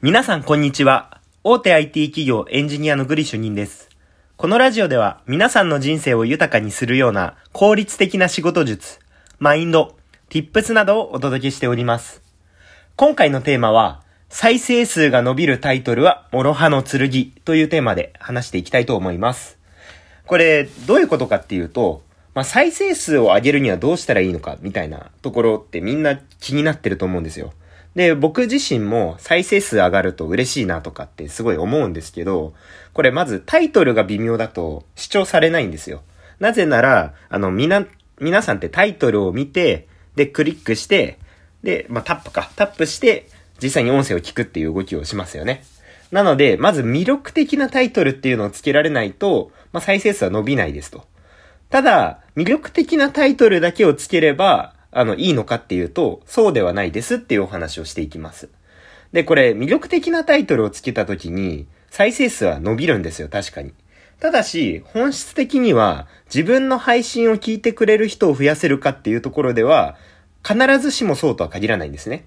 皆さんこんにちは。大手 IT 企業エンジニアのグリ主任です。このラジオでは皆さんの人生を豊かにするような効率的な仕事術、マインド、tips などをお届けしております。今回のテーマは、再生数が伸びるタイトルは諸刃の剣というテーマで話していきたいと思います。これ、どういうことかっていうと、まあ、再生数を上げるにはどうしたらいいのかみたいなところってみんな気になってると思うんですよ。で、僕自身も再生数上がると嬉しいなとかってすごい思うんですけど、これまずタイトルが微妙だと主張されないんですよ。なぜなら、あの、みな、皆さんってタイトルを見て、で、クリックして、で、まあ、タップか。タップして、実際に音声を聞くっていう動きをしますよね。なので、まず魅力的なタイトルっていうのをつけられないと、まあ、再生数は伸びないですと。ただ、魅力的なタイトルだけをつければ、あの、いいのかっていうと、そうではないですっていうお話をしていきます。で、これ、魅力的なタイトルをつけたときに、再生数は伸びるんですよ、確かに。ただし、本質的には、自分の配信を聞いてくれる人を増やせるかっていうところでは、必ずしもそうとは限らないんですね。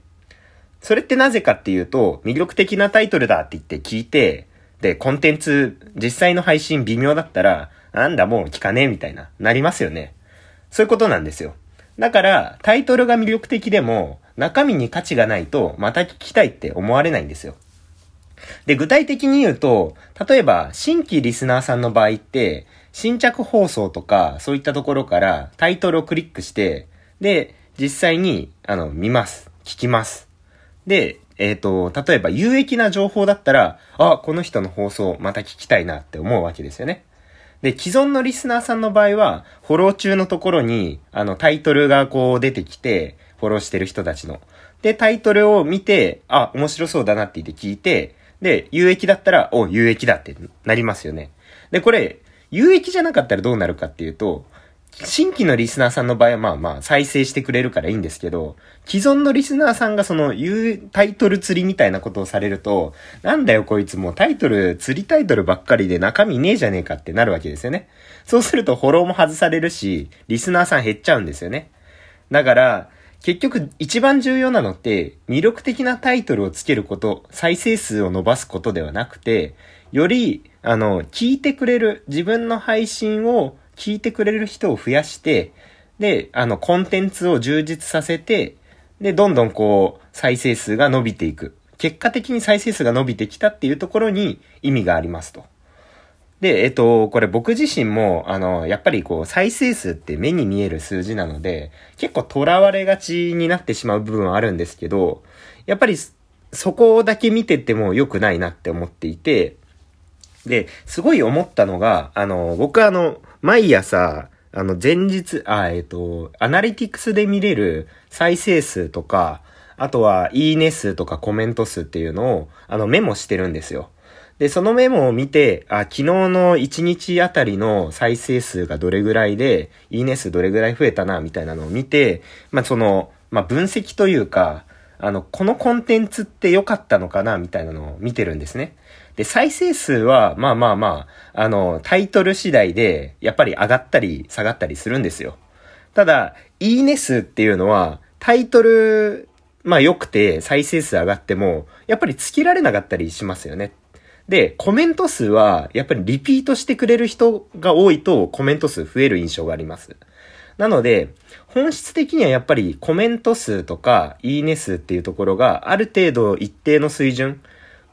それってなぜかっていうと、魅力的なタイトルだって言って聞いて、で、コンテンツ、実際の配信微妙だったら、なんだもう聞かねえみたいな、なりますよね。そういうことなんですよ。だから、タイトルが魅力的でも、中身に価値がないと、また聞きたいって思われないんですよ。で、具体的に言うと、例えば、新規リスナーさんの場合って、新着放送とか、そういったところからタイトルをクリックして、で、実際に、あの、見ます。聞きます。で、えっ、と、例えば有益な情報だったら、あ、この人の放送また聞きたいなって思うわけですよね。で、既存のリスナーさんの場合は、フォロー中のところに、あの、タイトルがこう出てきて、フォローしてる人たちの。で、タイトルを見て、あ、面白そうだなって言って聞いて、で、有益だったら、お、有益だってなりますよね。で、これ、有益じゃなかったらどうなるかっていうと、新規のリスナーさんの場合はまあまあ再生してくれるからいいんですけど、既存のリスナーさんがその言うタイトル釣りみたいなことをされると、なんだよこいつもうタイトル、釣りタイトルばっかりで中身ねえじゃねえかってなるわけですよね。そうするとフォローも外されるし、リスナーさん減っちゃうんですよね。だから、結局一番重要なのって魅力的なタイトルをつけること、再生数を伸ばすことではなくて、より、あの、聞いてくれる、自分の配信を聞いてくれる人を増やして、で、あの、コンテンツを充実させて、で、どんどんこう、再生数が伸びていく。結果的に再生数が伸びてきたっていうところに意味がありますと。で、えっと、これ僕自身も、あの、やっぱりこう、再生数って目に見える数字なので、結構囚われがちになってしまう部分はあるんですけど、やっぱりそこだけ見てても良くないなって思っていて、で、すごい思ったのが、あの、僕はあの、毎朝、あの、前日、あ、えっ、と、アナリティクスで見れる再生数とか、あとは、いいね数とかコメント数っていうのを、あの、メモしてるんですよ。で、そのメモを見て、あ、昨日の1日あたりの再生数がどれぐらいで、いいね数どれぐらい増えたな、みたいなのを見て、まあ、その、まあ、分析というか、あの、このコンテンツって良かったのかな、みたいなのを見てるんですね。で、再生数は、まあまあまあ、あの、タイトル次第で、やっぱり上がったり下がったりするんですよ。ただ、いいね数っていうのは、タイトル、まあ良くて再生数上がっても、やっぱりつけられなかったりしますよね。で、コメント数は、やっぱりリピートしてくれる人が多いとコメント数増える印象があります。なので、本質的にはやっぱりコメント数とか、いいね数っていうところがある程度一定の水準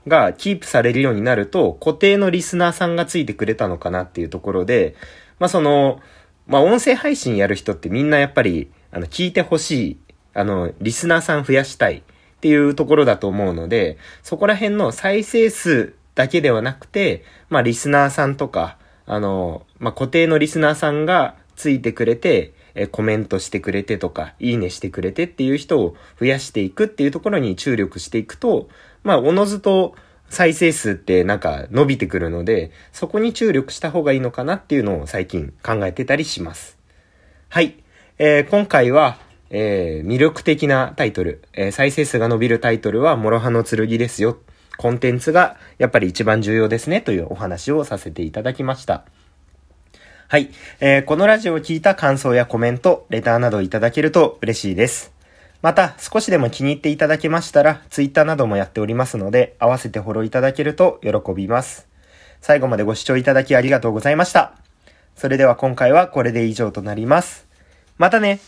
がキープされるようになると、固定のリスナーさんがついてくれたのかなっていうところで、まあその、まあ音声配信やる人ってみんなやっぱり、あの、聞いてほしい、あの、リスナーさん増やしたいっていうところだと思うので、そこら辺の再生数だけではなくて、まあリスナーさんとか、あの、まあ固定のリスナーさんがついてくれて、えコメントしてくれてとか、いいねしてくれてっていう人を増やしていくっていうところに注力していくと、まあ、おのずと再生数ってなんか伸びてくるので、そこに注力した方がいいのかなっていうのを最近考えてたりします。はい。えー今回は、えー魅力的なタイトル、えー再生数が伸びるタイトルは、諸刃の剣ですよ。コンテンツがやっぱり一番重要ですねというお話をさせていただきました。はい。えーこのラジオを聞いた感想やコメント、レターなどいただけると嬉しいです。また、少しでも気に入っていただけましたら、Twitter などもやっておりますので、合わせてフォローいただけると喜びます。最後までご視聴いただきありがとうございました。それでは今回はこれで以上となります。またね